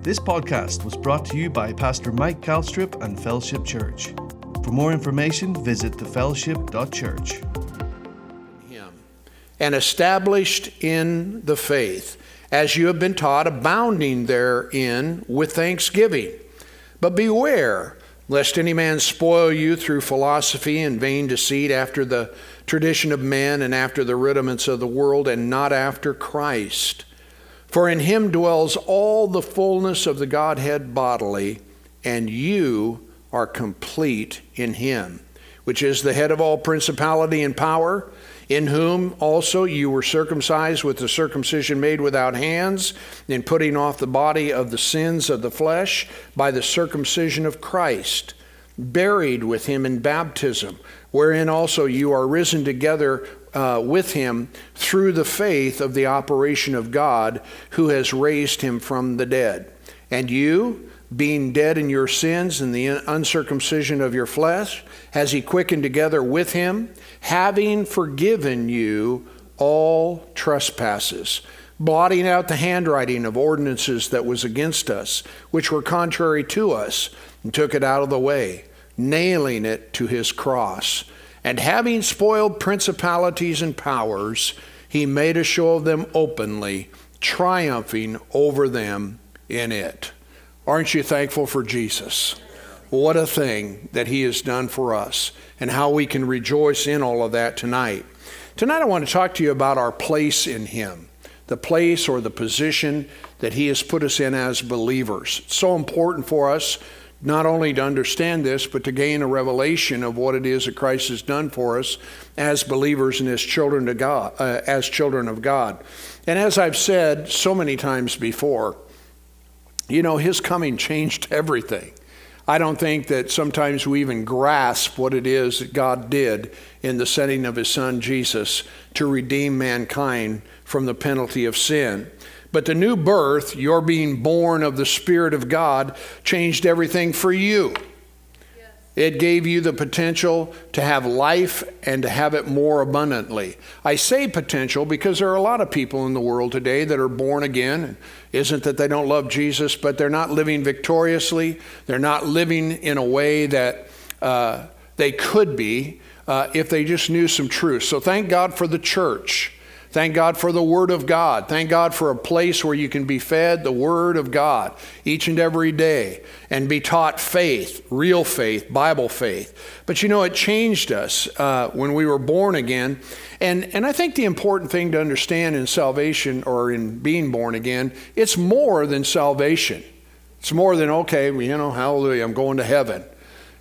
This podcast was brought to you by Pastor Mike Kalstrup and Fellowship Church. For more information, visit thefellowship.church. Him and established in the faith, as you have been taught, abounding therein with thanksgiving. But beware lest any man spoil you through philosophy and vain deceit after the tradition of men and after the rudiments of the world and not after Christ. For in him dwells all the fullness of the Godhead bodily, and you are complete in him, which is the head of all principality and power, in whom also you were circumcised with the circumcision made without hands, in putting off the body of the sins of the flesh by the circumcision of Christ, buried with him in baptism, wherein also you are risen together uh, with him through the faith of the operation of God who has raised him from the dead. And you, being dead in your sins and the uncircumcision of your flesh, has he quickened together with him, having forgiven you all trespasses, blotting out the handwriting of ordinances that was against us, which were contrary to us, and took it out of the way, nailing it to his cross. And having spoiled principalities and powers, he made a show of them openly, triumphing over them in it. Aren't you thankful for Jesus? What a thing that he has done for us, and how we can rejoice in all of that tonight. Tonight, I want to talk to you about our place in him, the place or the position that he has put us in as believers. It's so important for us not only to understand this, but to gain a revelation of what it is that Christ has done for us as believers and as children of God. Uh, as children of God. And as I've said so many times before, you know, His coming changed everything. I don't think that sometimes we even grasp what it is that God did in the sending of His Son Jesus to redeem mankind from the penalty of sin. But the new birth, your being born of the Spirit of God, changed everything for you. Yes. It gave you the potential to have life and to have it more abundantly. I say potential because there are a lot of people in the world today that are born again. Isn't that they don't love Jesus, but they're not living victoriously. They're not living in a way that uh, they could be uh, if they just knew some truth. So thank God for the church Thank God for the Word of God. Thank God for a place where you can be fed the Word of God each and every day and be taught faith, real faith, Bible faith. But you know, it changed us uh, when we were born again. And, and I think the important thing to understand in salvation or in being born again, it's more than salvation. It's more than, okay, you know, hallelujah, I'm going to heaven.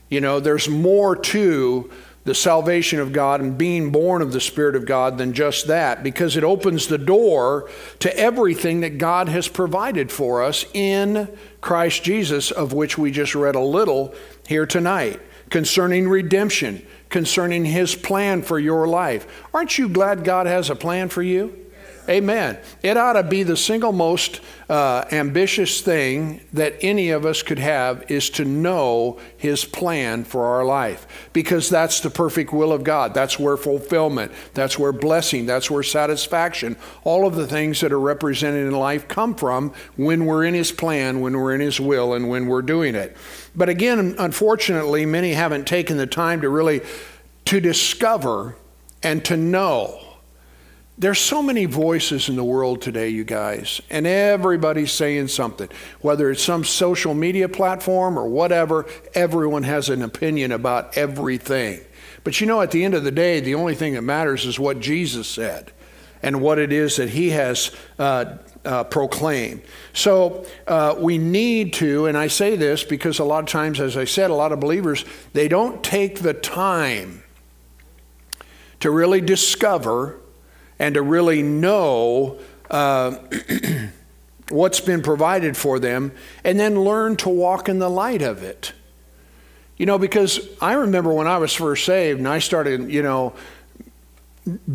You know, there's more to the salvation of God and being born of the Spirit of God than just that, because it opens the door to everything that God has provided for us in Christ Jesus, of which we just read a little here tonight, concerning redemption, concerning His plan for your life. Aren't you glad God has a plan for you? Amen. It ought to be the single most uh, ambitious thing that any of us could have is to know His plan for our life because that's the perfect will of God. That's where fulfillment, that's where blessing, that's where satisfaction, all of the things that are represented in life come from when we're in His plan, when we're in His will, and when we're doing it. But again, unfortunately, many haven't taken the time to really to discover and to know there's so many voices in the world today, you guys, and everybody's saying something. Whether it's some social media platform or whatever, everyone has an opinion about everything. But you know, at the end of the day, the only thing that matters is what Jesus said and what it is that he has uh, uh, proclaimed. So uh, we need to, and I say this because a lot of times, as I said, a lot of believers, they don't take the time to really discover and to really know uh, what's been provided for them and then learn to walk in the light of it. You know, because I remember when I was first saved and I started, you know,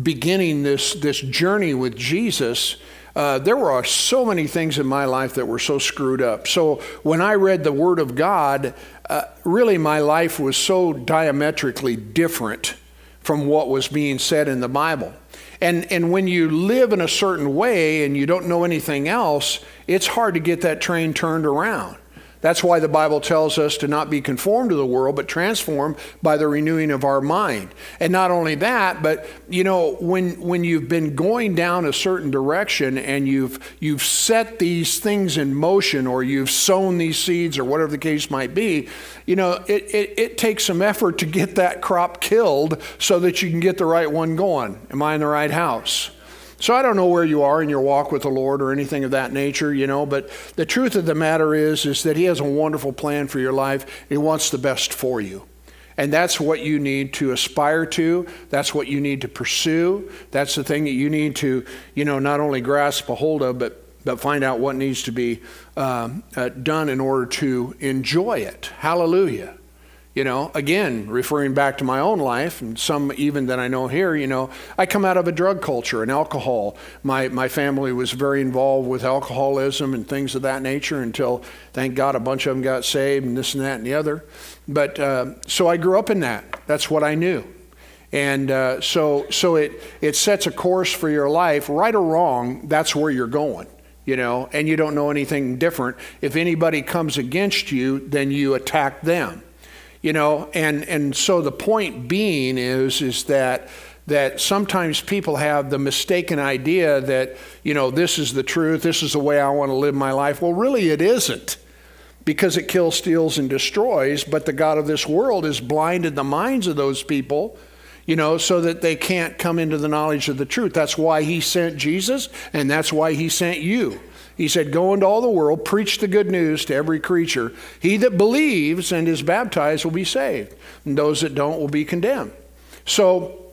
beginning this, this journey with Jesus, uh, there were so many things in my life that were so screwed up. So when I read the Word of God, uh, really my life was so diametrically different from what was being said in the Bible. And, and when you live in a certain way and you don't know anything else, it's hard to get that train turned around. That's why the Bible tells us to not be conformed to the world, but transformed by the renewing of our mind. And not only that, but you know, when when you've been going down a certain direction and you've you've set these things in motion or you've sown these seeds or whatever the case might be, you know, it, it, it takes some effort to get that crop killed so that you can get the right one going. Am I in the right house? So I don't know where you are in your walk with the Lord or anything of that nature, you know, but the truth of the matter is is that he has a wonderful plan for your life. He wants the best for you. And that's what you need to aspire to. That's what you need to pursue. That's the thing that you need to, you know, not only grasp a hold of, but but find out what needs to be um, uh, done in order to enjoy it. Hallelujah. You know, again, referring back to my own life and some even that I know here, you know, I come out of a drug culture and alcohol. My, my family was very involved with alcoholism and things of that nature until, thank God, a bunch of them got saved and this and that and the other. But uh, so I grew up in that. That's what I knew. And uh, so, so it, it sets a course for your life, right or wrong, that's where you're going you know, and you don't know anything different. If anybody comes against you, then you attack them you know and and so the point being is is that that sometimes people have the mistaken idea that you know this is the truth this is the way i want to live my life. Well really it isn't because it kills steals and destroys but the god of this world has blinded the minds of those people you know so that they can't come into the knowledge of the truth. That's why he sent jesus and that's why he sent you he said, Go into all the world, preach the good news to every creature. He that believes and is baptized will be saved, and those that don't will be condemned. So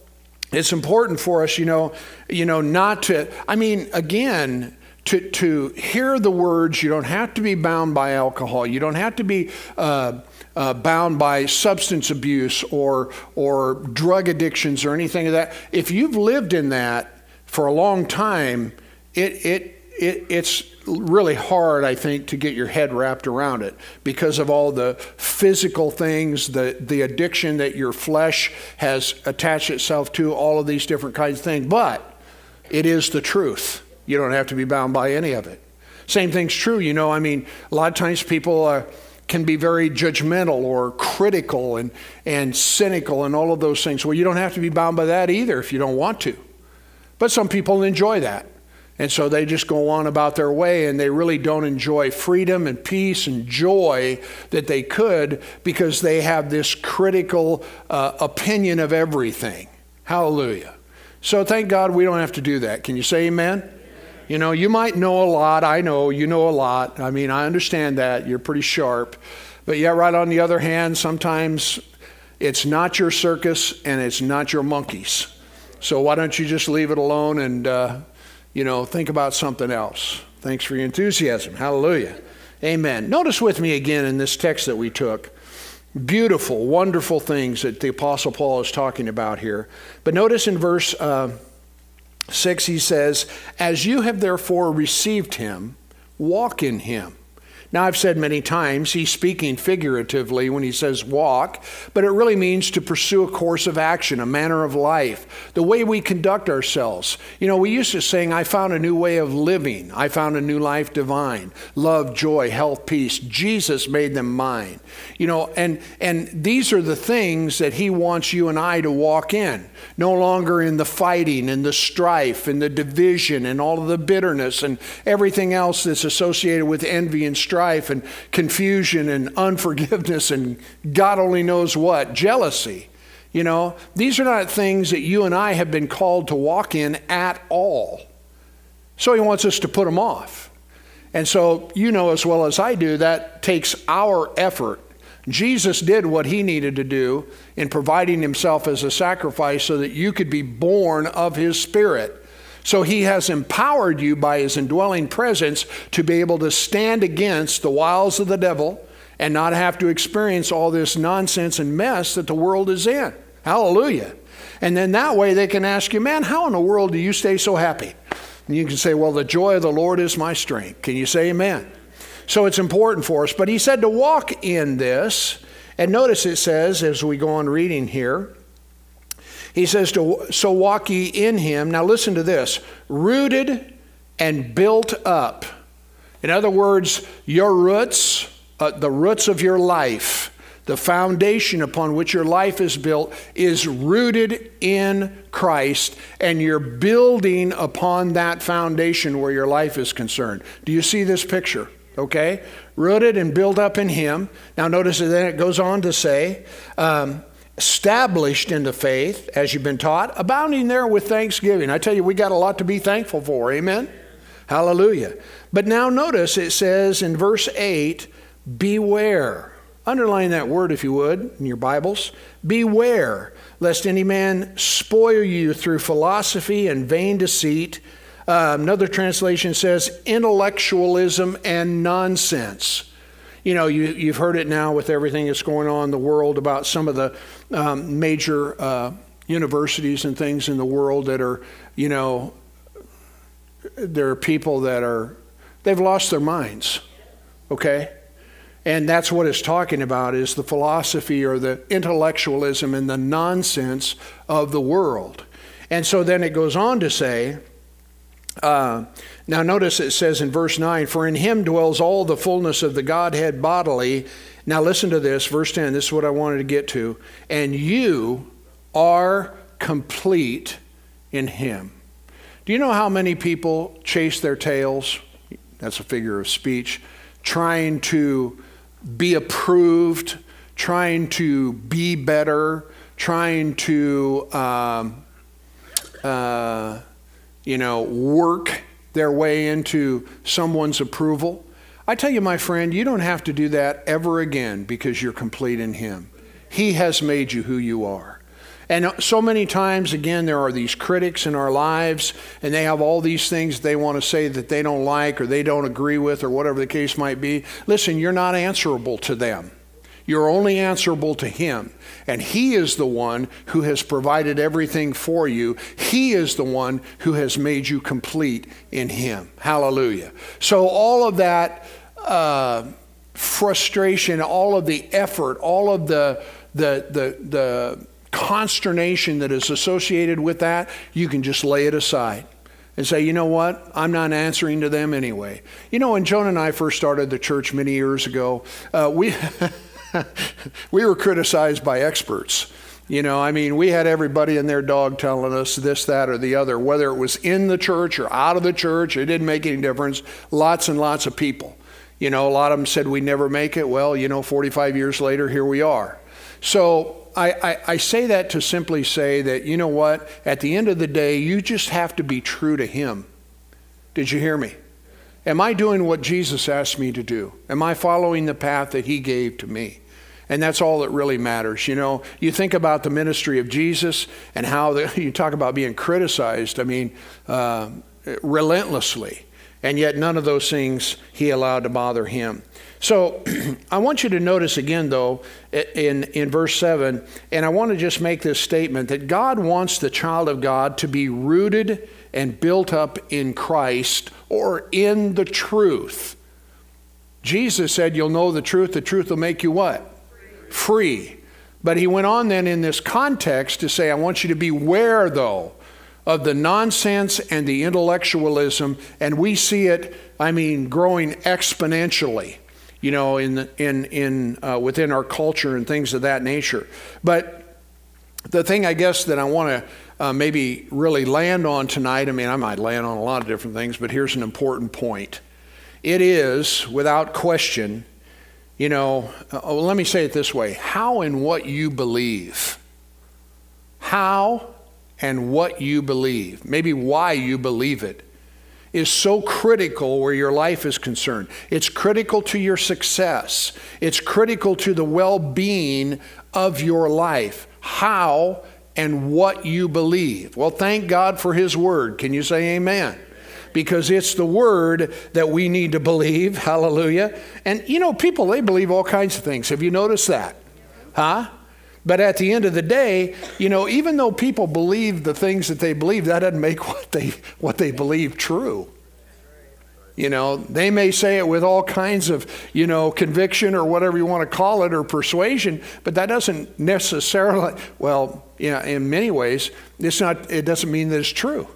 it's important for us, you know, you know, not to, I mean, again, to, to hear the words, you don't have to be bound by alcohol. You don't have to be uh, uh, bound by substance abuse or, or drug addictions or anything of that. If you've lived in that for a long time, it, it it, it's really hard, I think, to get your head wrapped around it because of all the physical things, the, the addiction that your flesh has attached itself to, all of these different kinds of things. But it is the truth. You don't have to be bound by any of it. Same thing's true, you know. I mean, a lot of times people uh, can be very judgmental or critical and, and cynical and all of those things. Well, you don't have to be bound by that either if you don't want to. But some people enjoy that. And so they just go on about their way and they really don't enjoy freedom and peace and joy that they could because they have this critical uh, opinion of everything. Hallelujah. So thank God we don't have to do that. Can you say amen? You know, you might know a lot. I know you know a lot. I mean, I understand that. You're pretty sharp. But yet, right on the other hand, sometimes it's not your circus and it's not your monkeys. So why don't you just leave it alone and uh, you know, think about something else. Thanks for your enthusiasm. Hallelujah. Amen. Notice with me again in this text that we took beautiful, wonderful things that the Apostle Paul is talking about here. But notice in verse uh, 6, he says, As you have therefore received him, walk in him now, I've said many times he's speaking figuratively when he says walk, but it really means to pursue a course of action, a manner of life, the way we conduct ourselves. You know, we used to sing, I found a new way of living, I found a new life divine, love, joy, health, peace. Jesus made them mine. You know, and, and these are the things that he wants you and I to walk in. No longer in the fighting and the strife and the division and all of the bitterness and everything else that's associated with envy and strife and confusion and unforgiveness and God only knows what, jealousy. You know, these are not things that you and I have been called to walk in at all. So he wants us to put them off. And so, you know as well as I do, that takes our effort. Jesus did what he needed to do in providing himself as a sacrifice so that you could be born of his spirit. So he has empowered you by his indwelling presence to be able to stand against the wiles of the devil and not have to experience all this nonsense and mess that the world is in. Hallelujah. And then that way they can ask you, man, how in the world do you stay so happy? And you can say, well, the joy of the Lord is my strength. Can you say amen? So it's important for us. But he said to walk in this. And notice it says, as we go on reading here, He says, to, So walk ye in him. Now listen to this rooted and built up. In other words, your roots, uh, the roots of your life, the foundation upon which your life is built is rooted in Christ, and you're building upon that foundation where your life is concerned. Do you see this picture? Okay? Rooted and built up in Him. Now, notice that then it goes on to say, um, established in the faith, as you've been taught, abounding there with thanksgiving. I tell you, we got a lot to be thankful for. Amen? Hallelujah. But now notice it says in verse 8, beware. Underline that word, if you would, in your Bibles. Beware lest any man spoil you through philosophy and vain deceit. Uh, another translation says intellectualism and nonsense. You know, you, you've heard it now with everything that's going on in the world about some of the um, major uh, universities and things in the world that are, you know, there are people that are, they've lost their minds, okay? And that's what it's talking about is the philosophy or the intellectualism and the nonsense of the world. And so then it goes on to say, uh, now notice it says in verse 9, For in him dwells all the fullness of the Godhead bodily. Now listen to this, verse 10, this is what I wanted to get to. And you are complete in him. Do you know how many people chase their tails? That's a figure of speech, trying to be approved, trying to be better, trying to, um, uh, you know, work their way into someone's approval. I tell you, my friend, you don't have to do that ever again because you're complete in Him. He has made you who you are. And uh, so many times, again, there are these critics in our lives, and they have all these things they want to say that they don't like or they don't agree with or whatever the case might be. Listen, you're not answerable to them. You're only answerable to Him. And He is the one who has provided everything for you. He is the one who has made you complete in Him. Hallelujah. So, all of that uh, frustration, all of the effort, all of the, the, the, the consternation that is associated with that, you can just lay it aside and say, you know what? I'm not answering to them anyway. You know, when Joan and I first started the church many years ago, uh, we, we were criticized by experts. You know, I mean, we had everybody and their dog telling us this, that, or the other, whether it was in the church or out of the church, it didn't make any difference. Lots and lots of people. You know, a lot of them said we never make it. Well, you know, 45 years later, here we are. So I, I, I, say that to simply say that, you know what, at the end of the day, you just have to be true to Him. Did you hear me? Am I doing what Jesus asked me to do? Am I following the path that He gave to me? And that's all that really matters. You know, you think about the ministry of Jesus and how the, you talk about being criticized, I mean, uh, relentlessly. And yet, none of those things he allowed to bother him. So I want you to notice again, though, in, in verse 7, and I want to just make this statement that God wants the child of God to be rooted and built up in Christ or in the truth. Jesus said, You'll know the truth, the truth will make you what? Free. But he went on then in this context to say, I want you to beware, though, of the nonsense and the intellectualism, and we see it, I mean, growing exponentially you know, in, the, in, in, uh, within our culture and things of that nature. But the thing I guess that I want to uh, maybe really land on tonight, I mean, I might land on a lot of different things, but here's an important point. It is, without question, you know, uh, let me say it this way how and what you believe. How and what you believe, maybe why you believe it is so critical where your life is concerned. It's critical to your success, it's critical to the well being of your life. How and what you believe. Well, thank God for His Word. Can you say amen? Because it's the Word that we need to believe. Hallelujah. And you know, people, they believe all kinds of things. Have you noticed that? Huh? But at the end of the day, you know, even though people believe the things that they believe, that doesn't make what they, what they believe true. You know, they may say it with all kinds of, you know, conviction or whatever you want to call it or persuasion, but that doesn't necessarily, well, yeah, in many ways, it's not, it doesn't mean that it's true.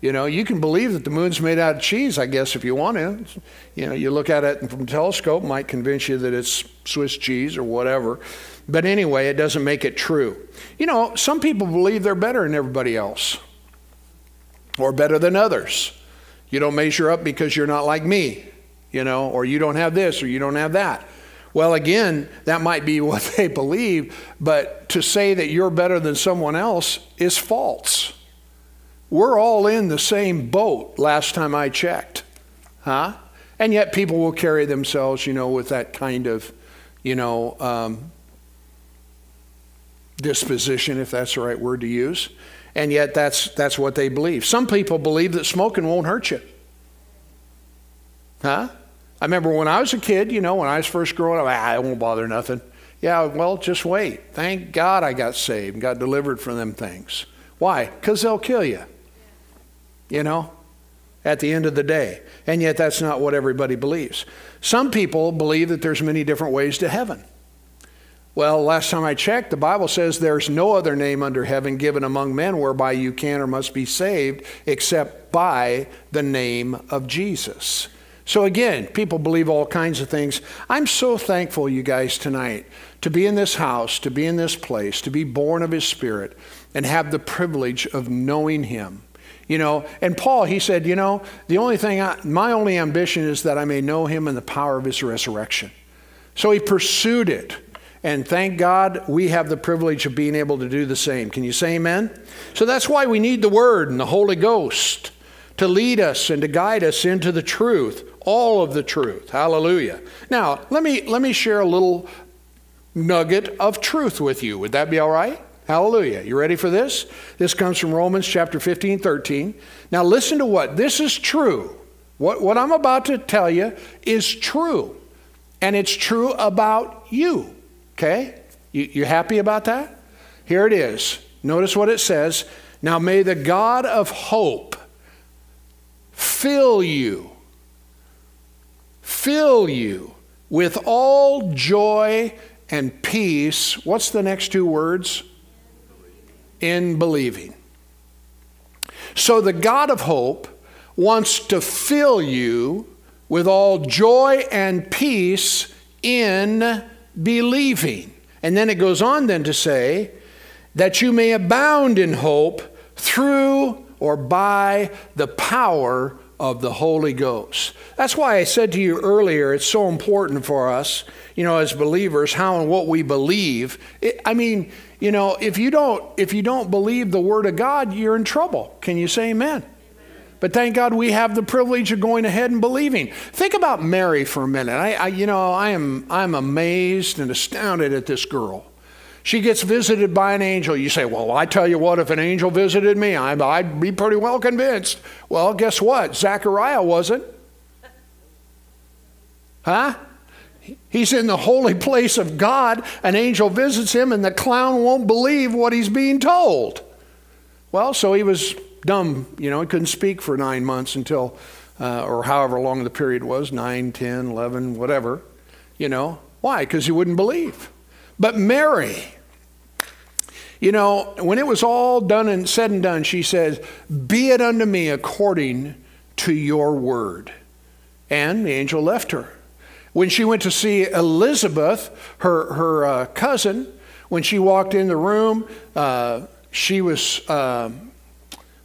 You know, you can believe that the moon's made out of cheese, I guess, if you want to. You know, you look at it from a telescope, might convince you that it's Swiss cheese or whatever. But anyway, it doesn't make it true. You know, some people believe they're better than everybody else or better than others. You don't measure up because you're not like me, you know, or you don't have this or you don't have that. Well, again, that might be what they believe, but to say that you're better than someone else is false. We're all in the same boat last time I checked. Huh? And yet people will carry themselves, you know, with that kind of, you know, um, disposition, if that's the right word to use and yet that's, that's what they believe. Some people believe that smoking won't hurt you. Huh? I remember when I was a kid, you know, when I was first growing up, ah, it won't bother nothing. Yeah, well, just wait. Thank God I got saved and got delivered from them things. Why? Because they'll kill you. You know, at the end of the day. And yet that's not what everybody believes. Some people believe that there's many different ways to heaven. Well, last time I checked, the Bible says there's no other name under heaven given among men whereby you can or must be saved except by the name of Jesus. So, again, people believe all kinds of things. I'm so thankful, you guys, tonight to be in this house, to be in this place, to be born of His Spirit, and have the privilege of knowing Him. You know, and Paul, he said, you know, the only thing, I, my only ambition is that I may know Him and the power of His resurrection. So he pursued it. And thank God we have the privilege of being able to do the same. Can you say amen? So that's why we need the Word and the Holy Ghost to lead us and to guide us into the truth, all of the truth. Hallelujah. Now, let me, let me share a little nugget of truth with you. Would that be all right? Hallelujah. You ready for this? This comes from Romans chapter 15, 13. Now, listen to what this is true. What, what I'm about to tell you is true, and it's true about you. Okay? You, you happy about that? Here it is. Notice what it says. Now may the God of hope fill you, fill you with all joy and peace. What's the next two words? In believing. So the God of hope wants to fill you with all joy and peace in believing. And then it goes on then to say, that you may abound in hope through or by the power of the Holy Ghost. That's why I said to you earlier, it's so important for us, you know, as believers, how and what we believe. It, I mean, you know, if you don't if you don't believe the Word of God, you're in trouble. Can you say Amen? But thank God we have the privilege of going ahead and believing. Think about Mary for a minute. I, I, you know, I am I'm amazed and astounded at this girl. She gets visited by an angel. You say, Well, I tell you what, if an angel visited me, I'd be pretty well convinced. Well, guess what? Zachariah wasn't. Huh? He's in the holy place of God. An angel visits him, and the clown won't believe what he's being told. Well, so he was dumb. You know, he couldn't speak for nine months until, uh, or however long the period was 9, 10, 11, whatever. You know, why? Because he wouldn't believe. But Mary, you know, when it was all done and said and done, she says, Be it unto me according to your word. And the angel left her. When she went to see Elizabeth, her, her uh, cousin, when she walked in the room, uh, she was um,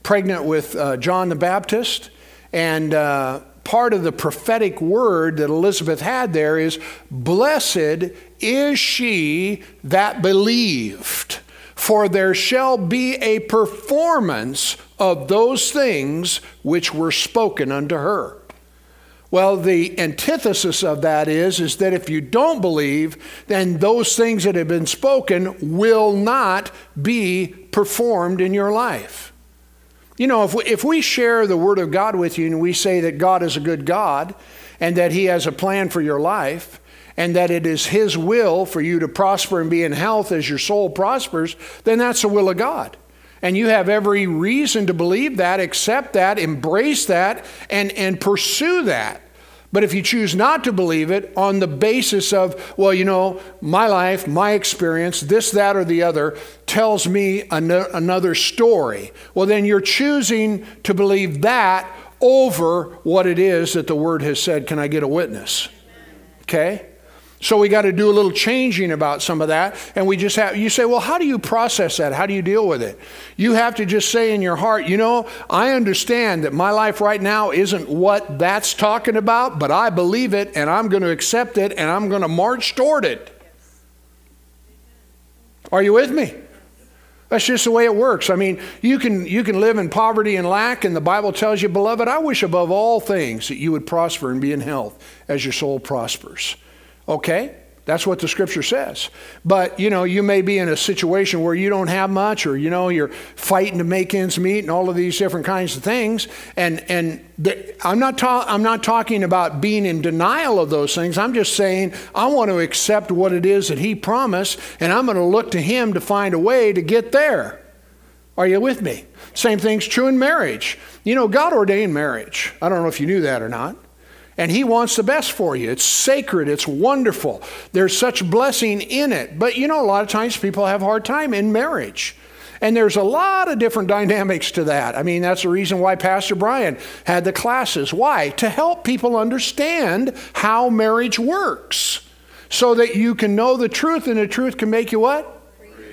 pregnant with uh, John the Baptist. And uh, part of the prophetic word that Elizabeth had there is Blessed is she that believed, for there shall be a performance of those things which were spoken unto her. Well, the antithesis of that is, is that if you don't believe, then those things that have been spoken will not be performed in your life. You know, if we, if we share the Word of God with you and we say that God is a good God and that He has a plan for your life and that it is His will for you to prosper and be in health as your soul prospers, then that's the will of God. And you have every reason to believe that, accept that, embrace that, and, and pursue that. But if you choose not to believe it on the basis of, well, you know, my life, my experience, this, that, or the other tells me an- another story, well, then you're choosing to believe that over what it is that the Word has said. Can I get a witness? Okay? So we got to do a little changing about some of that. And we just have, you say, well, how do you process that? How do you deal with it? You have to just say in your heart, you know, I understand that my life right now isn't what that's talking about, but I believe it and I'm going to accept it and I'm going to march toward it. Are you with me? That's just the way it works. I mean, you can, you can live in poverty and lack, and the Bible tells you, Beloved, I wish above all things that you would prosper and be in health as your soul prospers. Okay? That's what the scripture says. But, you know, you may be in a situation where you don't have much or, you know, you're fighting to make ends meet and all of these different kinds of things. And, and the, I'm, not ta- I'm not talking about being in denial of those things. I'm just saying I want to accept what it is that He promised and I'm going to look to Him to find a way to get there. Are you with me? Same thing's true in marriage. You know, God ordained marriage. I don't know if you knew that or not. And He wants the best for you. It's sacred, it's wonderful. There's such blessing in it. But you know, a lot of times people have a hard time in marriage. And there's a lot of different dynamics to that. I mean, that's the reason why Pastor Brian had the classes. Why? To help people understand how marriage works so that you can know the truth and the truth can make you what?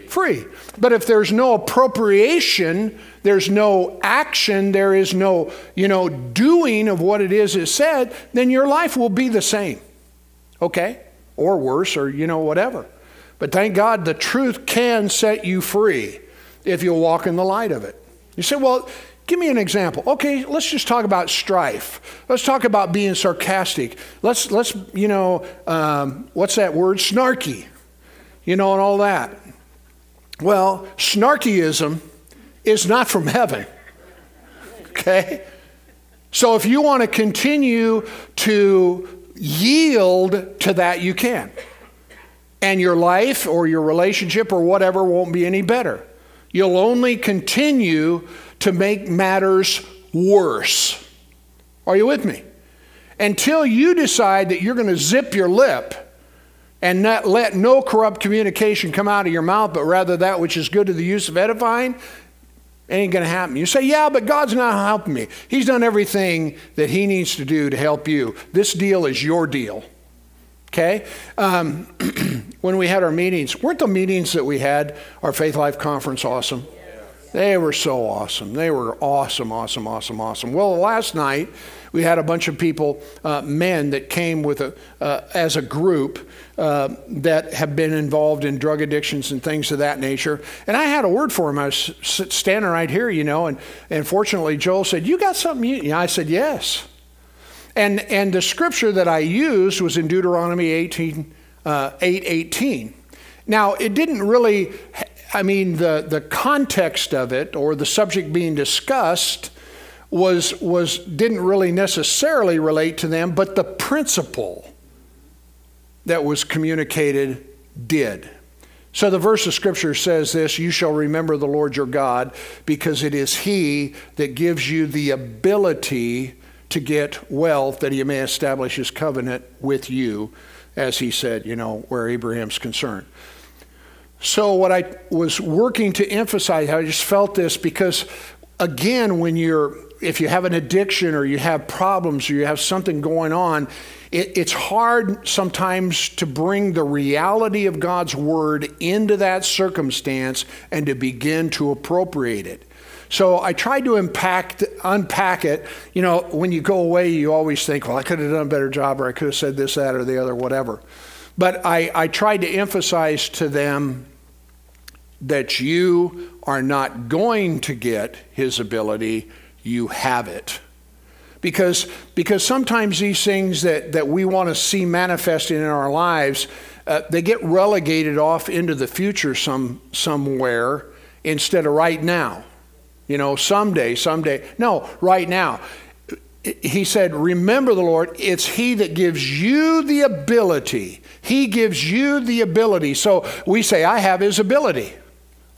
Free. But if there's no appropriation, there's no action, there is no, you know, doing of what it is it said, then your life will be the same. Okay? Or worse, or, you know, whatever. But thank God the truth can set you free if you'll walk in the light of it. You say, well, give me an example. Okay, let's just talk about strife. Let's talk about being sarcastic. Let's, let's you know, um, what's that word? Snarky. You know, and all that. Well, snarkyism is not from heaven. Okay? So if you want to continue to yield to that, you can. And your life or your relationship or whatever won't be any better. You'll only continue to make matters worse. Are you with me? Until you decide that you're going to zip your lip and not let no corrupt communication come out of your mouth, but rather that which is good to the use of edifying, ain't going to happen. You say, yeah, but God's not helping me. He's done everything that He needs to do to help you. This deal is your deal. Okay? Um, when we had our meetings, weren't the meetings that we had, our Faith Life Conference, awesome? They were so awesome. They were awesome, awesome, awesome, awesome. Well, last night, we had a bunch of people, uh, men that came with a, uh, as a group uh, that have been involved in drug addictions and things of that nature. And I had a word for them. I was standing right here, you know, and, and fortunately Joel said, You got something? You, I said, Yes. And, and the scripture that I used was in Deuteronomy 18, uh, 8 18. Now, it didn't really, I mean, the, the context of it or the subject being discussed was, was, didn't really necessarily relate to them, but the principle that was communicated did. So the verse of scripture says this You shall remember the Lord your God, because it is He that gives you the ability to get wealth, that He may establish His covenant with you, as He said, you know, where Abraham's concerned. So, what I was working to emphasize, I just felt this because, again, when you're if you have an addiction or you have problems or you have something going on, it, it's hard sometimes to bring the reality of God's word into that circumstance and to begin to appropriate it. So I tried to impact, unpack it. You know, when you go away, you always think, well, I could have done a better job, or I could have said this, that, or the other, whatever. But I, I tried to emphasize to them that you are not going to get his ability you have it. Because, because sometimes these things that, that we want to see manifested in our lives, uh, they get relegated off into the future some, somewhere instead of right now. You know, someday, someday. No, right now. He said, Remember the Lord, it's He that gives you the ability. He gives you the ability. So we say, I have His ability.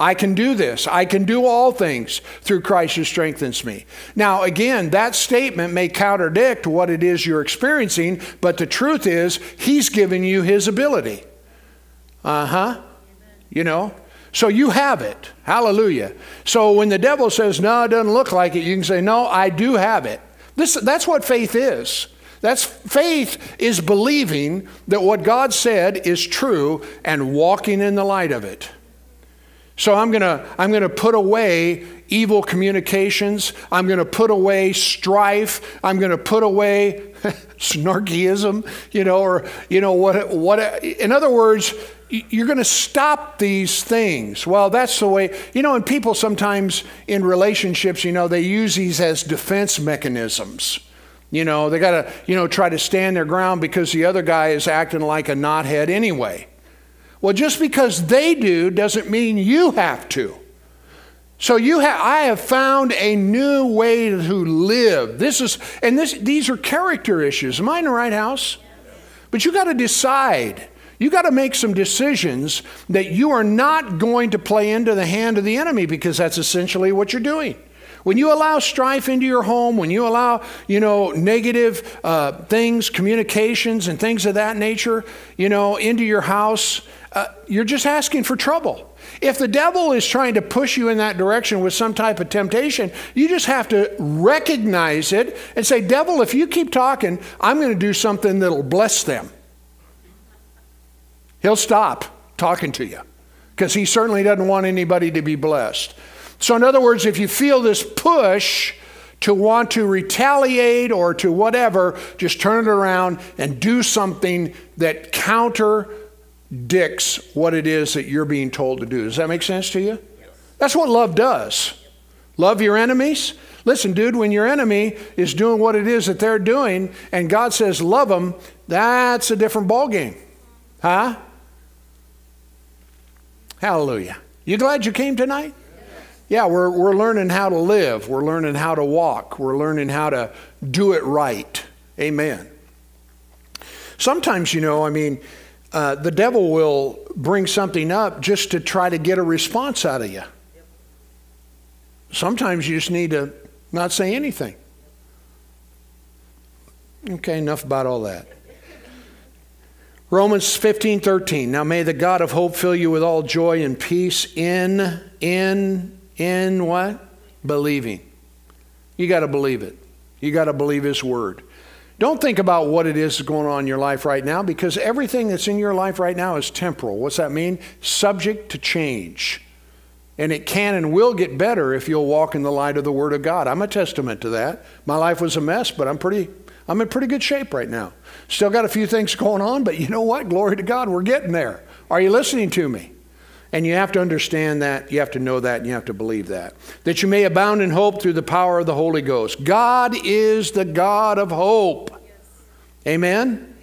I can do this. I can do all things through Christ who strengthens me. Now, again, that statement may contradict what it is you're experiencing, but the truth is, He's given you His ability. Uh huh. You know? So you have it. Hallelujah. So when the devil says, no, it doesn't look like it, you can say, no, I do have it. This, that's what faith is. That's faith is believing that what God said is true and walking in the light of it. So I'm going to I'm going to put away evil communications. I'm going to put away strife. I'm going to put away snarkyism, you know, or you know what what in other words, you're going to stop these things. Well, that's the way, you know, and people sometimes in relationships, you know, they use these as defense mechanisms. You know, they got to, you know, try to stand their ground because the other guy is acting like a knothead anyway. Well, just because they do doesn't mean you have to. So you have, I have found a new way to live. This is, and this, these are character issues. Am I in the right house? But you got to decide. You got to make some decisions that you are not going to play into the hand of the enemy because that's essentially what you're doing. When you allow strife into your home, when you allow, you know, negative uh, things, communications, and things of that nature, you know, into your house, uh, you're just asking for trouble. If the devil is trying to push you in that direction with some type of temptation, you just have to recognize it and say, Devil, if you keep talking, I'm going to do something that'll bless them. He'll stop talking to you because he certainly doesn't want anybody to be blessed. So, in other words, if you feel this push to want to retaliate or to whatever, just turn it around and do something that counterdicts what it is that you're being told to do. Does that make sense to you? That's what love does. Love your enemies. Listen, dude, when your enemy is doing what it is that they're doing and God says love them, that's a different ballgame. Huh? Hallelujah. You glad you came tonight? Yeah, we're, we're learning how to live. We're learning how to walk. We're learning how to do it right. Amen. Sometimes, you know, I mean, uh, the devil will bring something up just to try to get a response out of you. Sometimes you just need to not say anything. Okay, enough about all that. Romans 15, 13. Now may the God of hope fill you with all joy and peace in, in, in what? Believing. You got to believe it. You got to believe His word. Don't think about what it is going on in your life right now because everything that's in your life right now is temporal. What's that mean? Subject to change. And it can and will get better if you'll walk in the light of the Word of God. I'm a testament to that. My life was a mess, but I'm pretty I'm in pretty good shape right now. Still got a few things going on, but you know what? Glory to God, we're getting there. Are you listening to me? And you have to understand that, you have to know that, and you have to believe that. That you may abound in hope through the power of the Holy Ghost. God is the God of hope. Amen?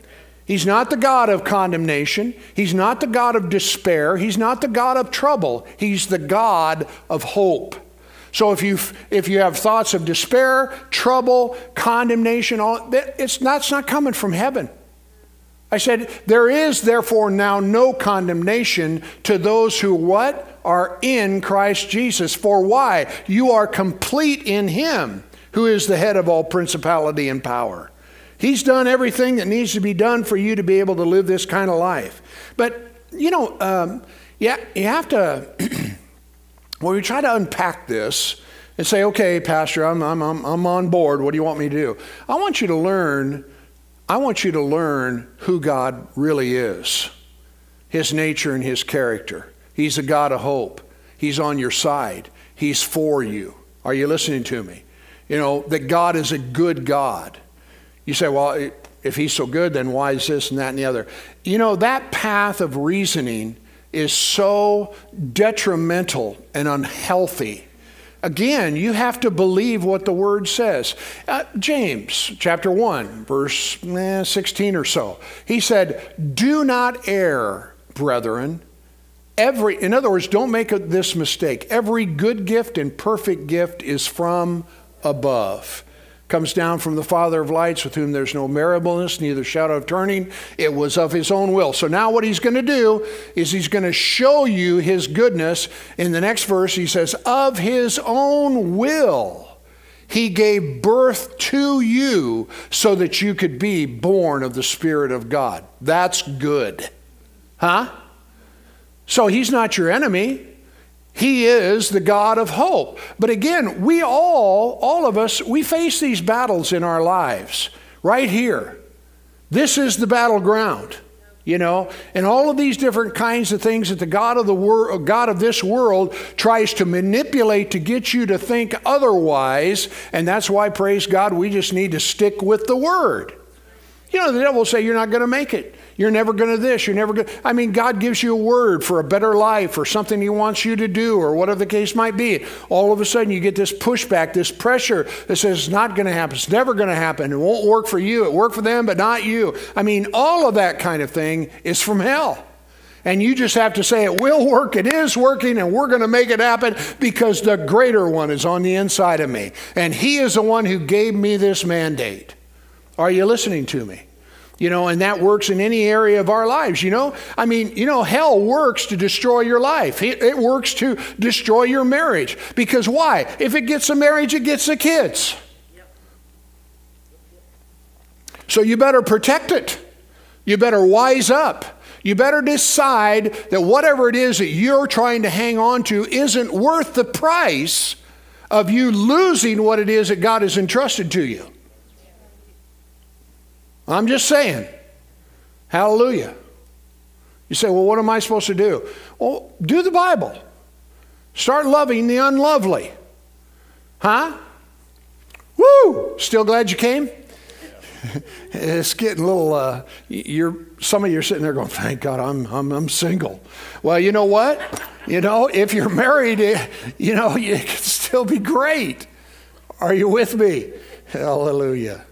He's not the God of condemnation. He's not the God of despair. He's not the God of trouble. He's the God of hope. So if you if you have thoughts of despair, trouble, condemnation, all it's it's not coming from heaven. I said, there is therefore now no condemnation to those who what? Are in Christ Jesus. For why? You are complete in Him, who is the head of all principality and power. He's done everything that needs to be done for you to be able to live this kind of life. But, you know, um, yeah, you have to. when we try to unpack this and say, okay, Pastor, I'm, I'm, I'm, I'm on board. What do you want me to do? I want you to learn, I want you to learn who God really is, his nature and his character. He's a God of hope. He's on your side. He's for you. Are you listening to me? You know, that God is a good God. You say, well, if he's so good, then why is this and that and the other? You know, that path of reasoning is so detrimental and unhealthy. Again, you have to believe what the word says. Uh, James chapter 1, verse eh, 16 or so. He said, Do not err, brethren. Every, in other words, don't make this mistake. Every good gift and perfect gift is from above. Comes down from the Father of lights, with whom there's no variableness, neither shadow of turning. It was of his own will. So now, what he's going to do is he's going to show you his goodness. In the next verse, he says, Of his own will. He gave birth to you so that you could be born of the Spirit of God. That's good. Huh? So he's not your enemy. He is the God of hope. But again, we all, all of us, we face these battles in our lives right here. This is the battleground, you know, and all of these different kinds of things that the God of the world, God of this world tries to manipulate to get you to think otherwise. And that's why, praise God, we just need to stick with the word. You know, the devil will say you're not going to make it. You're never going to this. You're never going to. I mean, God gives you a word for a better life or something He wants you to do or whatever the case might be. All of a sudden, you get this pushback, this pressure that says it's not going to happen. It's never going to happen. It won't work for you. It worked for them, but not you. I mean, all of that kind of thing is from hell. And you just have to say, it will work, it is working, and we're going to make it happen because the greater one is on the inside of me. And He is the one who gave me this mandate. Are you listening to me? You know, and that works in any area of our lives, you know? I mean, you know, hell works to destroy your life. It, it, works to destroy your marriage. Because why? If it gets a marriage, it gets the kids. So you better protect it. You better wise up. You better decide that whatever it is that you're trying to hang on to isn't worth the price of you losing what it is that God has entrusted to you. I'm just saying. Hallelujah. You say, well, what am I supposed to do? Well, do the Bible. Start loving the unlovely. Huh? Woo! Still glad you came? it's getting a little, uh, you're, some of you are sitting there going, thank God I'm, I'm, I'm single. Well, you know what? You know, if you're married, eh, you know, you can still be great. Are you with me? Hallelujah.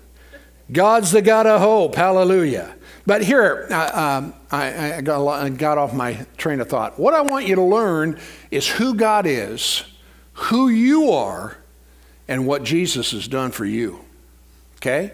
God's the God of hope. Hallelujah. But here, uh, um, I, I, got, I got off my train of thought. What I want you to learn is who God is, who you are, and what Jesus has done for you. Okay?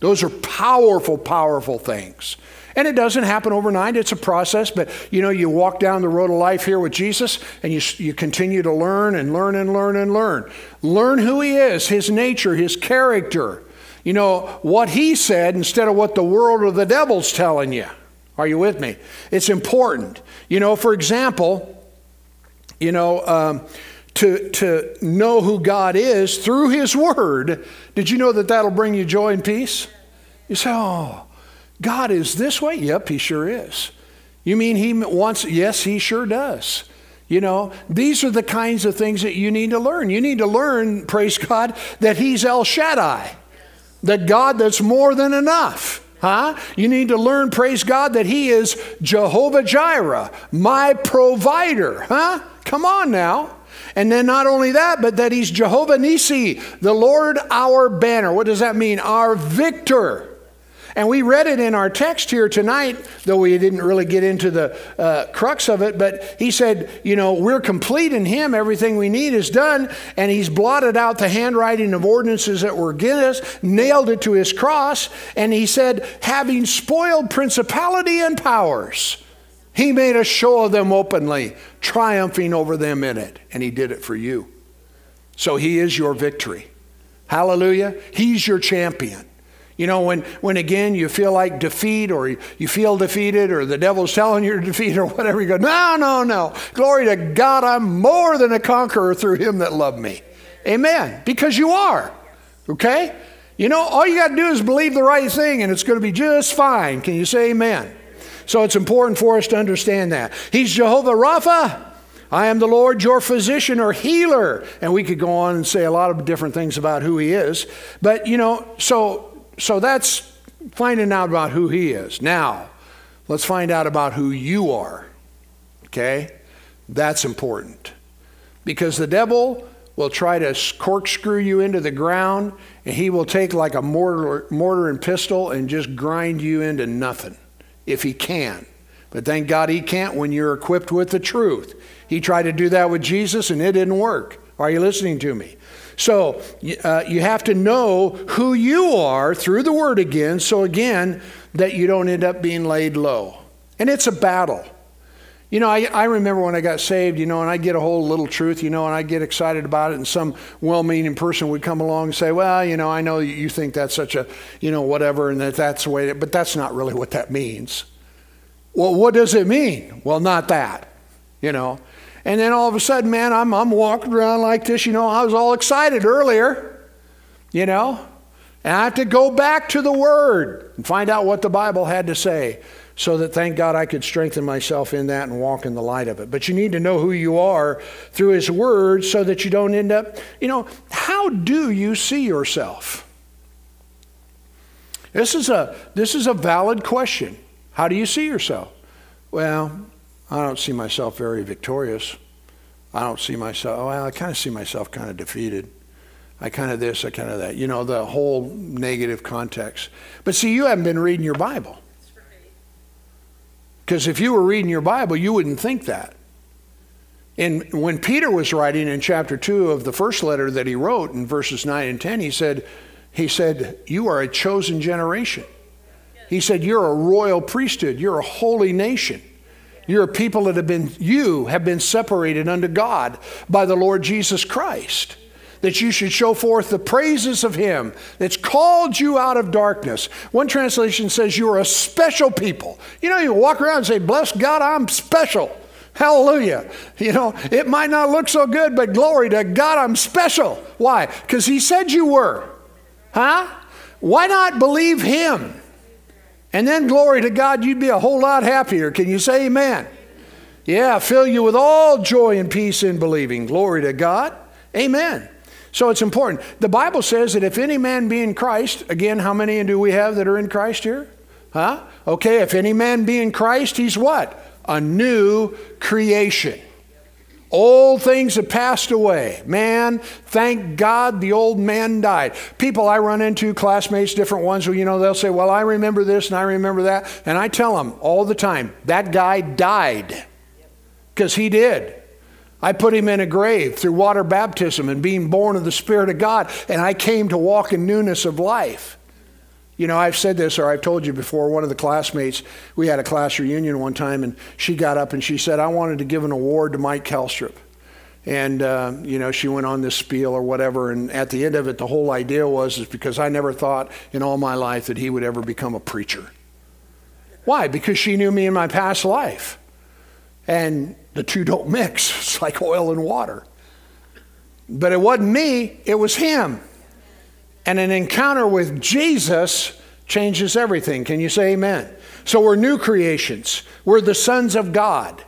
Those are powerful, powerful things. And it doesn't happen overnight, it's a process, but you know, you walk down the road of life here with Jesus and you, you continue to learn and learn and learn and learn. Learn who He is, His nature, His character you know, what he said instead of what the world or the devil's telling you. Are you with me? It's important. You know, for example, you know, um, to, to know who God is through his word, did you know that that'll bring you joy and peace? You say, oh, God is this way? Yep, he sure is. You mean he wants, yes, he sure does. You know, these are the kinds of things that you need to learn. You need to learn, praise God, that he's El Shaddai the God that's more than enough. Huh? You need to learn, praise God, that He is Jehovah Jireh, my provider. Huh? Come on now. And then not only that, but that He's Jehovah Nissi, the Lord our banner. What does that mean? Our victor. And we read it in our text here tonight, though we didn't really get into the uh, crux of it. But he said, You know, we're complete in him. Everything we need is done. And he's blotted out the handwriting of ordinances that were against us, nailed it to his cross. And he said, Having spoiled principality and powers, he made a show of them openly, triumphing over them in it. And he did it for you. So he is your victory. Hallelujah. He's your champion. You know, when, when again you feel like defeat or you feel defeated or the devil's telling you to defeat or whatever, you go, no, no, no. Glory to God, I'm more than a conqueror through him that loved me. Amen. Because you are. Okay? You know, all you got to do is believe the right thing and it's going to be just fine. Can you say amen? So it's important for us to understand that. He's Jehovah Rapha. I am the Lord your physician or healer. And we could go on and say a lot of different things about who he is. But, you know, so so that's finding out about who he is. Now, let's find out about who you are. Okay? That's important. Because the devil will try to corkscrew you into the ground, and he will take like a mortar, mortar and pistol and just grind you into nothing if he can. But thank God he can't when you're equipped with the truth. He tried to do that with Jesus, and it didn't work. Are you listening to me? So uh, you have to know who you are through the Word again, so again, that you don't end up being laid low. And it's a battle. You know, I, I remember when I got saved, you know, and I get a whole little truth, you know, and I get excited about it, and some well meaning person would come along and say, Well, you know, I know you think that's such a, you know, whatever, and that that's the way, it, but that's not really what that means. Well, what does it mean? Well, not that, you know. And then all of a sudden, man, I'm, I'm walking around like this, you know, I was all excited earlier, you know, and I have to go back to the Word and find out what the Bible had to say so that thank God I could strengthen myself in that and walk in the light of it. But you need to know who you are through His Word so that you don't end up, you know, how do you see yourself? This is a, this is a valid question. How do you see yourself? Well, I don't see myself very victorious. I don't see myself, oh, well, I kind of see myself kind of defeated. I kind of this, I kind of that. You know, the whole negative context. But see, you haven't been reading your Bible. Because if you were reading your Bible, you wouldn't think that. And when Peter was writing in chapter 2 of the first letter that he wrote in verses 9 and 10, he said, he said, You are a chosen generation. He said, You're a royal priesthood. You're a holy nation. You're a people that have been, you have been separated unto God by the Lord Jesus Christ that you should show forth the praises of Him that's called you out of darkness. One translation says you are a special people. You know, you walk around and say, Bless God, I'm special. Hallelujah. You know, it might not look so good, but glory to God, I'm special. Why? Because He said you were. Huh? Why not believe Him? And then, glory to God, you'd be a whole lot happier. Can you say amen? Yeah, fill you with all joy and peace in believing. Glory to God. Amen. So it's important. The Bible says that if any man be in Christ, again, how many do we have that are in Christ here? Huh? Okay, if any man be in Christ, he's what? A new creation. Old things have passed away. Man, thank God the old man died. People I run into, classmates, different ones, you know, they'll say, Well, I remember this and I remember that. And I tell them all the time, that guy died. Because he did. I put him in a grave through water baptism and being born of the Spirit of God, and I came to walk in newness of life. You know, I've said this or I've told you before. One of the classmates, we had a class reunion one time, and she got up and she said, I wanted to give an award to Mike Kalstrup. And, uh, you know, she went on this spiel or whatever. And at the end of it, the whole idea was is because I never thought in all my life that he would ever become a preacher. Why? Because she knew me in my past life. And the two don't mix. It's like oil and water. But it wasn't me, it was him. And an encounter with Jesus changes everything. Can you say amen? So we're new creations, we're the sons of God.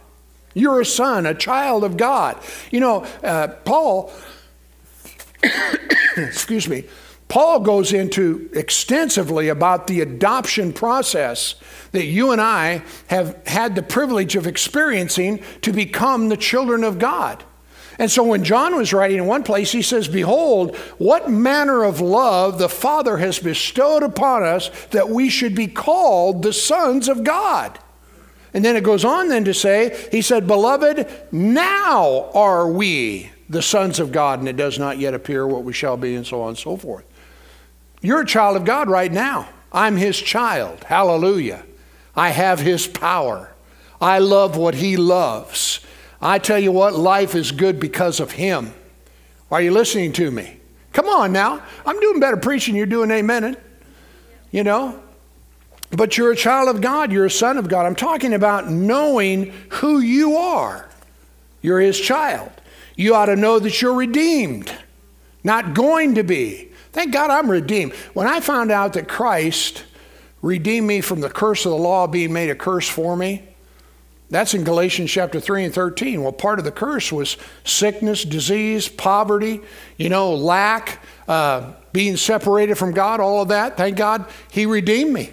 You're a son, a child of God. You know, uh, Paul, excuse me, Paul goes into extensively about the adoption process that you and I have had the privilege of experiencing to become the children of God. And so when John was writing in one place, he says, Behold, what manner of love the Father has bestowed upon us that we should be called the sons of God. And then it goes on then to say, He said, Beloved, now are we the sons of God, and it does not yet appear what we shall be, and so on and so forth. You're a child of God right now. I'm his child. Hallelujah. I have his power. I love what he loves. I tell you what, life is good because of him. Are you listening to me? Come on now. I'm doing better preaching. You're doing amen. You know? But you're a child of God. You're a son of God. I'm talking about knowing who you are. You're his child. You ought to know that you're redeemed, not going to be. Thank God I'm redeemed. When I found out that Christ redeemed me from the curse of the law being made a curse for me, that's in Galatians chapter 3 and 13. Well, part of the curse was sickness, disease, poverty, you know, lack, uh, being separated from God, all of that. Thank God He redeemed me.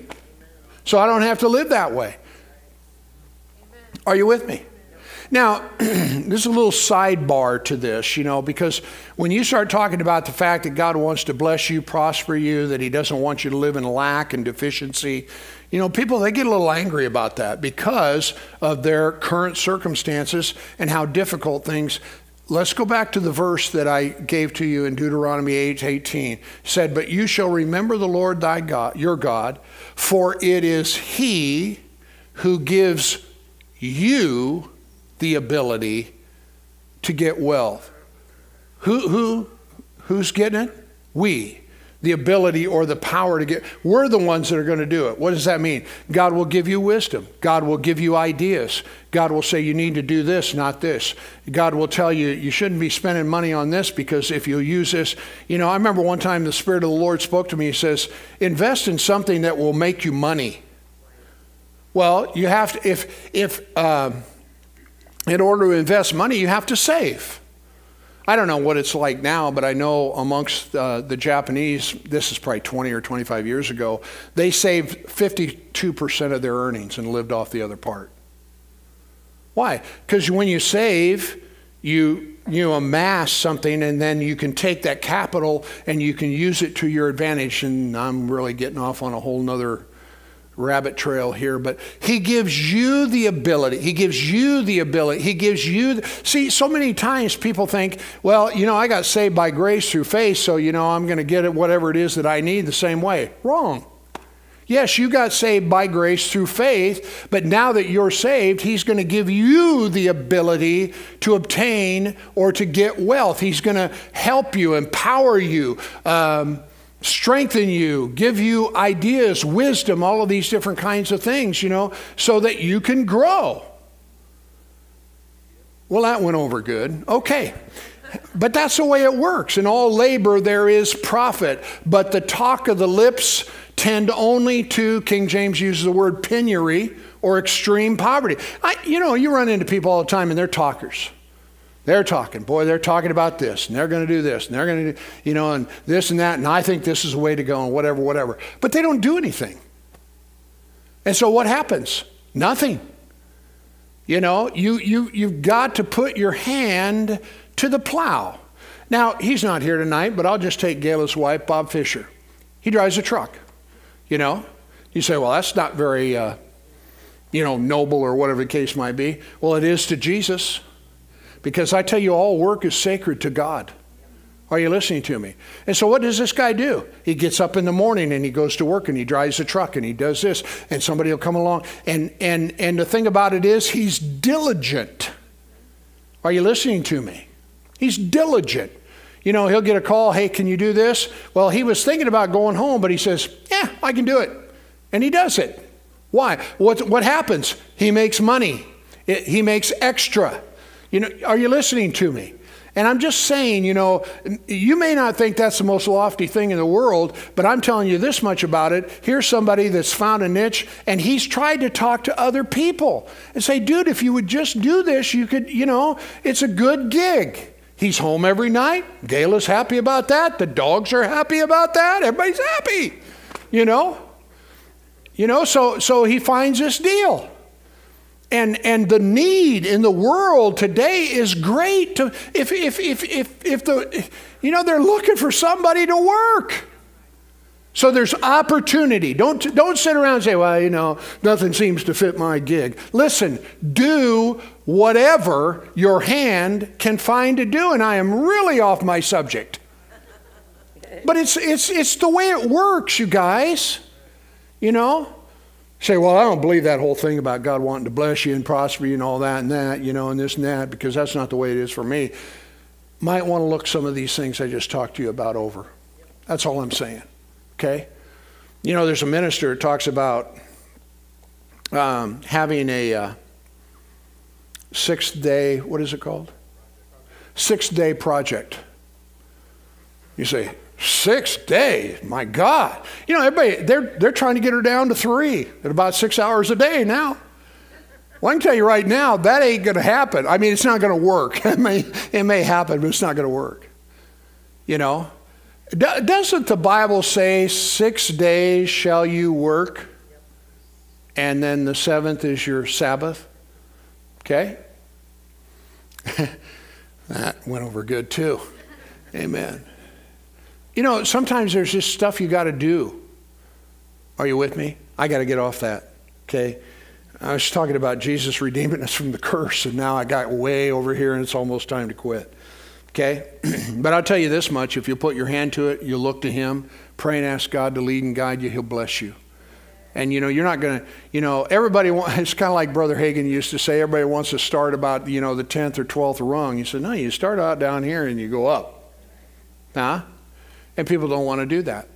So I don't have to live that way. Are you with me? Now, there's a little sidebar to this, you know, because when you start talking about the fact that God wants to bless you, prosper you, that He doesn't want you to live in lack and deficiency, you know, people, they get a little angry about that because of their current circumstances and how difficult things let's go back to the verse that I gave to you in Deuteronomy 8 18. It said, But you shall remember the Lord thy God, your God, for it is he who gives you the ability to get wealth. Who, who, who's getting it? We the ability or the power to get. We're the ones that are going to do it. What does that mean? God will give you wisdom. God will give you ideas. God will say you need to do this, not this. God will tell you you shouldn't be spending money on this because if you use this, you know, I remember one time the Spirit of the Lord spoke to me. He says, invest in something that will make you money. Well, you have to, if, if, uh, in order to invest money, you have to save. I don't know what it's like now, but I know amongst uh, the Japanese, this is probably 20 or 25 years ago, they saved 52% of their earnings and lived off the other part. Why? Because when you save, you, you amass something and then you can take that capital and you can use it to your advantage. And I'm really getting off on a whole nother rabbit trail here, but he gives you the ability. He gives you the ability. He gives you. The, see, so many times people think, well, you know, I got saved by grace through faith, so, you know, I'm going to get it, whatever it is that I need the same way. Wrong. Yes, you got saved by grace through faith, but now that you're saved, He's going to give you the ability to obtain or to get wealth. He's going to help you, empower you. Um, strengthen you, give you ideas, wisdom, all of these different kinds of things, you know, so that you can grow. Well, that went over good. Okay. But that's the way it works. In all labor, there is profit. But the talk of the lips tend only to, King James uses the word penury or extreme poverty. I, you know, you run into people all the time and they're talkers. They're talking, boy, they're talking about this, and they're going to do this, and they're going to do, you know, and this and that, and I think this is the way to go, and whatever, whatever. But they don't do anything. And so what happens? Nothing. You know, you, you, you've got to put your hand to the plow. Now, he's not here tonight, but I'll just take Gayla's wife, Bob Fisher. He drives a truck, you know. You say, well, that's not very, uh, you know, noble or whatever the case might be. Well, it is to Jesus. Because I tell you, all work is sacred to God. Are you listening to me? And so, what does this guy do? He gets up in the morning and he goes to work and he drives a truck and he does this, and somebody will come along. And, and, and the thing about it is, he's diligent. Are you listening to me? He's diligent. You know, he'll get a call, hey, can you do this? Well, he was thinking about going home, but he says, yeah, I can do it. And he does it. Why? What, what happens? He makes money, it, he makes extra. You know, are you listening to me? And I'm just saying, you know, you may not think that's the most lofty thing in the world, but I'm telling you this much about it. Here's somebody that's found a niche and he's tried to talk to other people and say, dude, if you would just do this, you could, you know, it's a good gig. He's home every night. Gayla's happy about that. The dogs are happy about that. Everybody's happy, you know. You know, so so he finds this deal. And, and the need in the world today is great. To, if, if, if, if, if the, you know, they're looking for somebody to work. So there's opportunity. Don't, don't sit around and say, well, you know, nothing seems to fit my gig. Listen, do whatever your hand can find to do. And I am really off my subject. But it's, it's, it's the way it works, you guys. You know? Say, well, I don't believe that whole thing about God wanting to bless you and prosper you and all that and that, you know, and this and that, because that's not the way it is for me. Might want to look some of these things I just talked to you about over. That's all I'm saying. Okay? You know, there's a minister talks about um, having a uh, six day, what is it called? Six day project. You say, Six days, my God. You know, everybody, they're, they're trying to get her down to three at about six hours a day now. Well, I can tell you right now, that ain't going to happen. I mean, it's not going to work. It may, it may happen, but it's not going to work. You know? doesn't the Bible say, six days shall you work, and then the seventh is your Sabbath? Okay? that went over good too. Amen. You know, sometimes there's just stuff you got to do. Are you with me? I got to get off that, okay? I was talking about Jesus redeeming us from the curse, and now I got way over here, and it's almost time to quit. Okay? but I'll tell you this much if you put your hand to it, you look to Him, pray and ask God to lead and guide you, He'll bless you. And you know, you're not going to, you know, everybody, wants, it's kind of like Brother Hagin used to say, everybody wants to start about, you know, the 10th or 12th rung. He said, no, you start out down here and you go up. Huh? And people don't want to do that.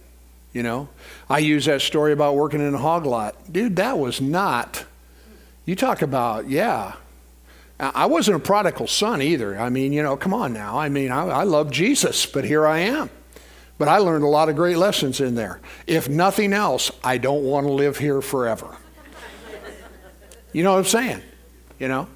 You know, I use that story about working in a hog lot. Dude, that was not, you talk about, yeah. I wasn't a prodigal son either. I mean, you know, come on now. I mean, I, I love Jesus, but here I am. But I learned a lot of great lessons in there. If nothing else, I don't want to live here forever. you know what I'm saying? You know,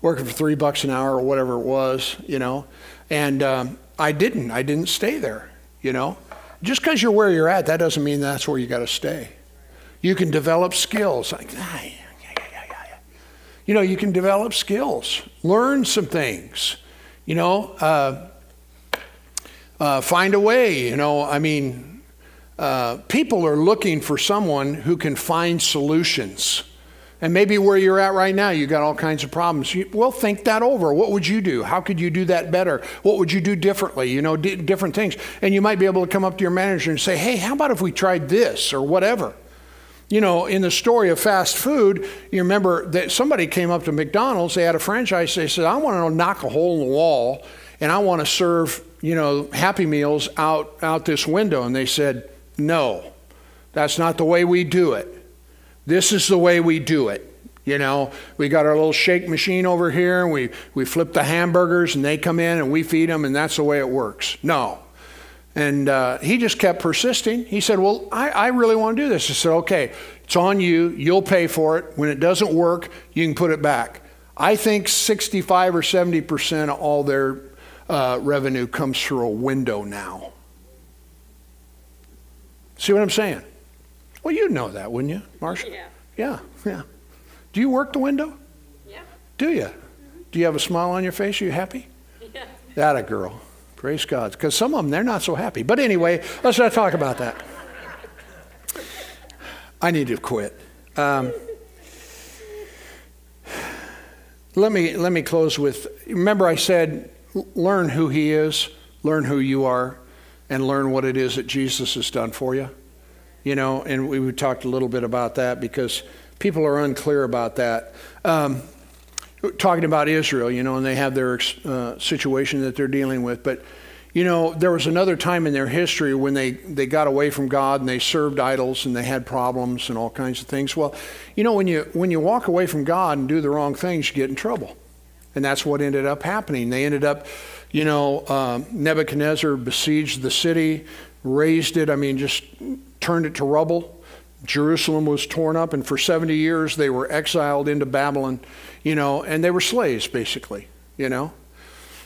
working for three bucks an hour or whatever it was, you know. And um, I didn't. I didn't stay there, you know. Just because you're where you're at, that doesn't mean that's where you got to stay. You can develop skills. Like, ah, yeah, yeah, yeah, you know, you can develop skills, learn some things. You know, uh, uh, find a way. You know, I mean, uh, people are looking for someone who can find solutions. And maybe where you're at right now, you've got all kinds of problems. You, well, think that over. What would you do? How could you do that better? What would you do differently? You know, d- different things. And you might be able to come up to your manager and say, hey, how about if we tried this or whatever? You know, in the story of fast food, you remember that somebody came up to McDonald's, they had a franchise, they said, I want to knock a hole in the wall and I want to serve you know, Happy Meals out, out this window. And they said, no, that's not the way we do it. This is the way we do it. You know, we got our little shake machine over here, and we, we flip the hamburgers, and they come in, and we feed them, and that's the way it works. No. And uh, he just kept persisting. He said, Well, I, I really want to do this. I said, Okay, it's on you. You'll pay for it. When it doesn't work, you can put it back. I think 65 or 70% of all their uh, revenue comes through a window now. See what I'm saying? Well, you'd know that, wouldn't you, Marcia? Yeah. Yeah, yeah. Do you work the window? Yeah. Do you? Mm-hmm. Do you have a smile on your face? Are you happy? Yeah. That a girl. Praise God. Because some of them, they're not so happy. But anyway, let's not talk about that. I need to quit. Um, let me let me close with. Remember, I said learn who He is, learn who you are, and learn what it is that Jesus has done for you. You know, and we, talked a little bit about that because people are unclear about that. Um, talking about Israel, you know, and they have their uh, situation that they're dealing with. But, you know, there was another time in their history when they, they got away from God and they served idols and they had problems and all kinds of things. Well, you know, when you, when you walk away from God and do the wrong things, you get in trouble. And that's what ended up happening. They ended up, you know, um, Nebuchadnezzar besieged the city, razed it, I mean, just turned it to rubble. Jerusalem was torn up, and for 70 years they were exiled into Babylon, you know, and they were slaves, basically, you know.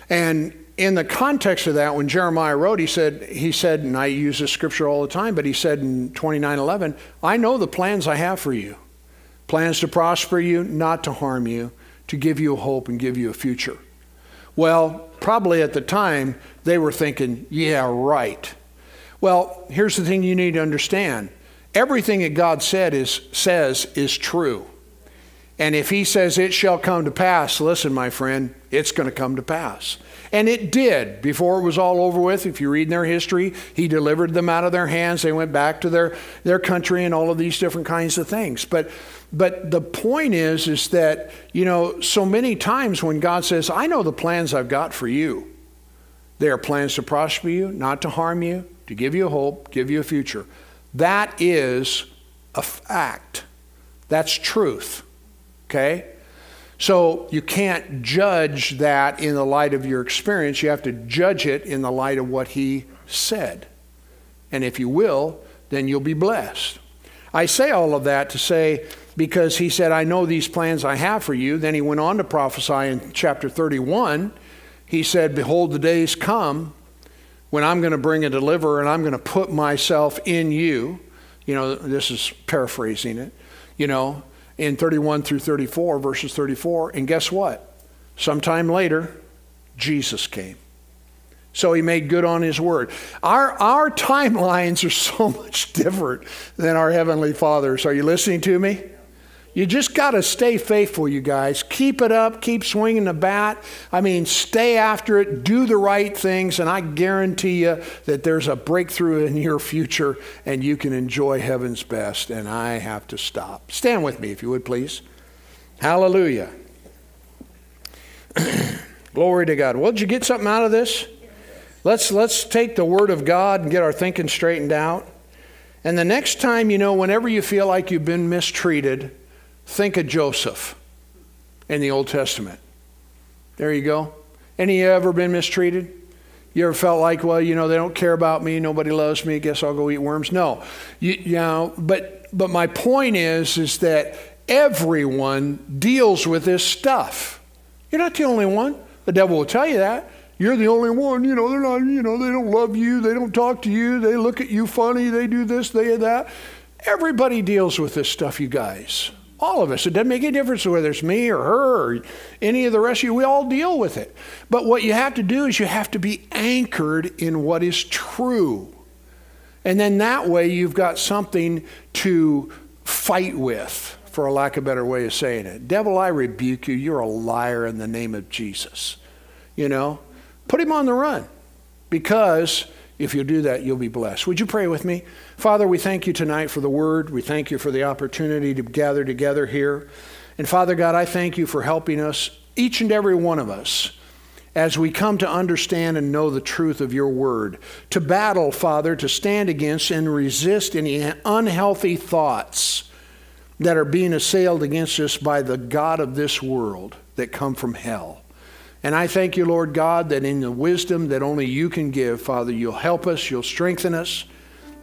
And in the context of that, when Jeremiah wrote, he said, he said, and I use this scripture all the time, but he said in 29:11, I know the plans I have for you. Plans to prosper you, not to harm you, to give you hope and give you a future. Well, probably at the time, they were thinking, yeah, right. Well, here's the thing you need to understand everything that God said is, says is true. And if He says it shall come to pass, listen, my friend, it's going to come to pass. And it did before it was all over with. If you read their history, He delivered them out of their hands. They went back to their, their country and all of these different kinds of things. But but the point is, is that, you know, so many times when God says, I know the plans I've got for you, they are plans to prosper you, not to harm you, to give you a hope, give you a future. That is a fact. That's truth. Okay? So you can't judge that in the light of your experience. You have to judge it in the light of what he said. And if you will, then you'll be blessed. I say all of that to say because he said, I know these plans I have for you. Then he went on to prophesy in chapter 31. He said, Behold, the days come when I'm going to bring a deliverer and I'm going to put myself in you. You know, this is paraphrasing it, you know, in 31 through 34, verses 34. And guess what? Sometime later, Jesus came. So he made good on his word. Our, our timelines are so much different than our Heavenly Father's. Are you listening to me? You just got to stay faithful, you guys. Keep it up. Keep swinging the bat. I mean, stay after it. Do the right things. And I guarantee you that there's a breakthrough in your future and you can enjoy heaven's best. And I have to stop. Stand with me, if you would, please. Hallelujah. Glory to God. Well, did you get something out of this? Let's, let's take the Word of God and get our thinking straightened out. And the next time, you know, whenever you feel like you've been mistreated, think of Joseph in the Old Testament. There you go. Any of you ever been mistreated? You ever felt like, well, you know, they don't care about me, nobody loves me, guess I'll go eat worms? No. You, you know, but but my point is is that everyone deals with this stuff. You're not the only one. The devil will tell you that. You're the only one, you know, they're not, you know, they don't love you, they don't talk to you, they look at you funny, they do this, they do that. Everybody deals with this stuff, you guys. All of us. It doesn't make any difference whether it's me or her or any of the rest of you. We all deal with it. But what you have to do is you have to be anchored in what is true. And then that way you've got something to fight with, for a lack of a better way of saying it. Devil, I rebuke you. You're a liar in the name of Jesus. You know? Put him on the run because if you do that, you'll be blessed. Would you pray with me? Father, we thank you tonight for the word. We thank you for the opportunity to gather together here. And Father God, I thank you for helping us, each and every one of us, as we come to understand and know the truth of your word, to battle, Father, to stand against and resist any unhealthy thoughts that are being assailed against us by the God of this world that come from hell. And I thank you, Lord God, that in the wisdom that only you can give, Father, you'll help us, you'll strengthen us,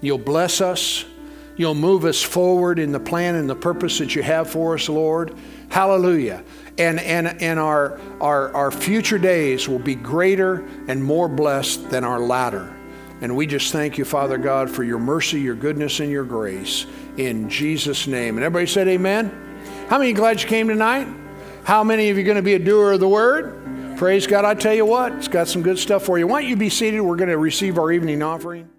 you'll bless us, you'll move us forward in the plan and the purpose that you have for us, Lord. Hallelujah. And, and, and our, our, our future days will be greater and more blessed than our latter. And we just thank you, Father God, for your mercy, your goodness, and your grace. In Jesus' name. And everybody said, Amen. How many glad you came tonight? How many of you are going to be a doer of the word? Praise God. I tell you what, it's got some good stuff for you. Why don't you be seated? We're going to receive our evening offering.